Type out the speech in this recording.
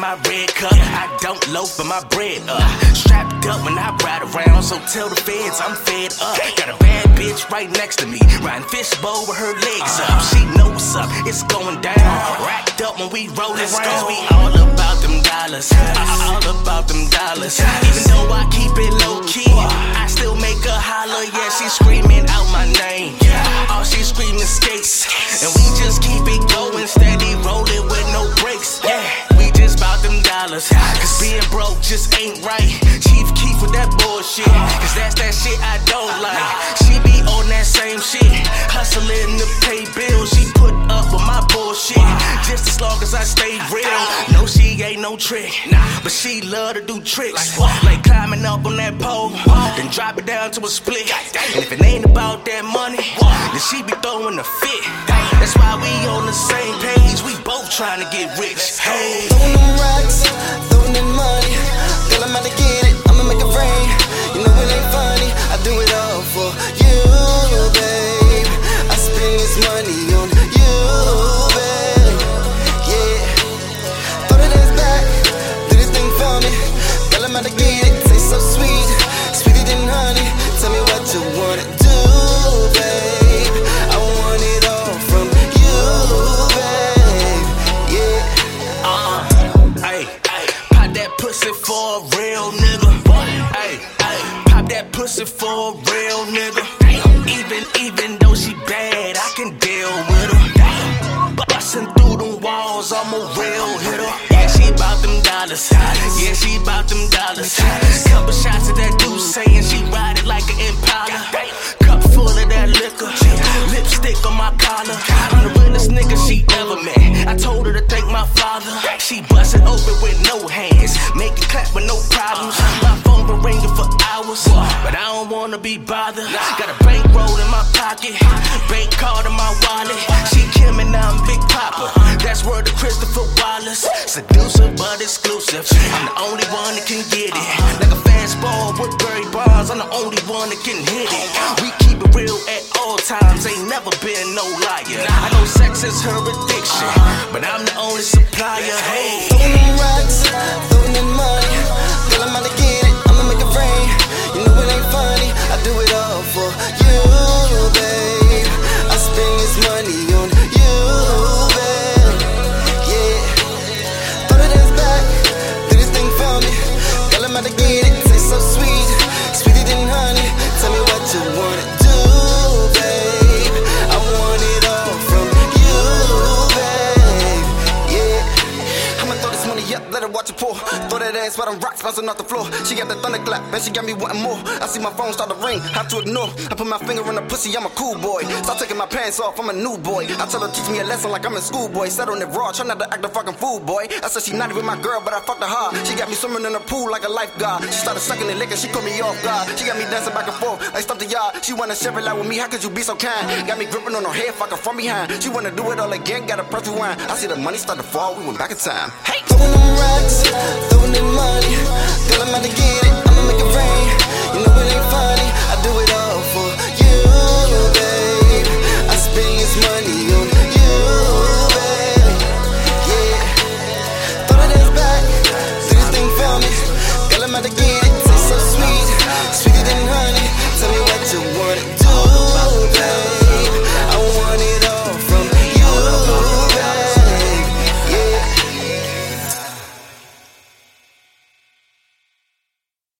my red cup. I don't loaf, but my bread up. Strapped up when I ride around, so tell the feds I'm fed up. Got a bad bitch right next to me, riding fishbowl with her legs up. She knows what's up, it's going down. Racked up when we rollin', cause we all about them dollars. All about them dollars. Even though I keep it low key, I still make her holler. Yeah, she screaming out my name. All she's screaming skates. Just ain't right. Chief Keef with that bullshit. Cause that's that shit I don't like. She be on that same shit. Hustling to pay bills. She put up with my bullshit. Just as long as I stay real. No, she ain't no trick. But she love to do tricks. Like climbing up on that pole. Then drop it down to a split. And if it ain't about that money, then she be throwing a fit. That's why we on the same page. We both trying to get rich. Hey. Throwing rocks, pussy for a real nigga. Hey, pop that pussy for a real nigga. Even, even though she bad, I can deal with her. Bustin' through them walls, I'm a real hitter. Yeah, she bout them dollars. Yeah, she bout them dollars. Couple shots of that dude saying she ride it like an Impala. Cup full of that liquor. Lipstick on my collar. I'm the realest nigga she ever met. I told her to thank my father. She bustin' open with no hands. With no problems. My phone been ringing for hours. But I don't wanna be bothered. Got a bankroll in my pocket. Bank card in my wallet. She Kim and I'm Big Papa. That's word to Christopher Wallace. Seducer but exclusive. I'm the only one that can get it. Like a fastball with Barry Bonds. I'm the only one that can hit it. We keep it real at all times. Ain't never been no liar. I know sex is her addiction, but I'm the only supplier. Hey. Up, let her watch it pour. Throw that ass while them rocks bouncing off the floor. She got that thunderclap, and she got me wanting more. I see my phone start to ring, how to ignore. I put my finger on the pussy, I'm a cool boy. Start taking my pants off, I'm a new boy. I tell her teach me a lesson like I'm in school, boy. Set on it raw, try not to act a fucking fool, boy. I said she not even my girl, but I fucked her hard. She got me swimming in the pool like a lifeguard. She started sucking the liquor, she caught me off guard. She got me dancing back and forth like Stomp the Yard. She wanna share out with me, how could you be so kind? Got me gripping on her head, fucking from behind. She wanna do it all again, got a press rewind. I see the money start to fall, we went back in time. Hey, throwing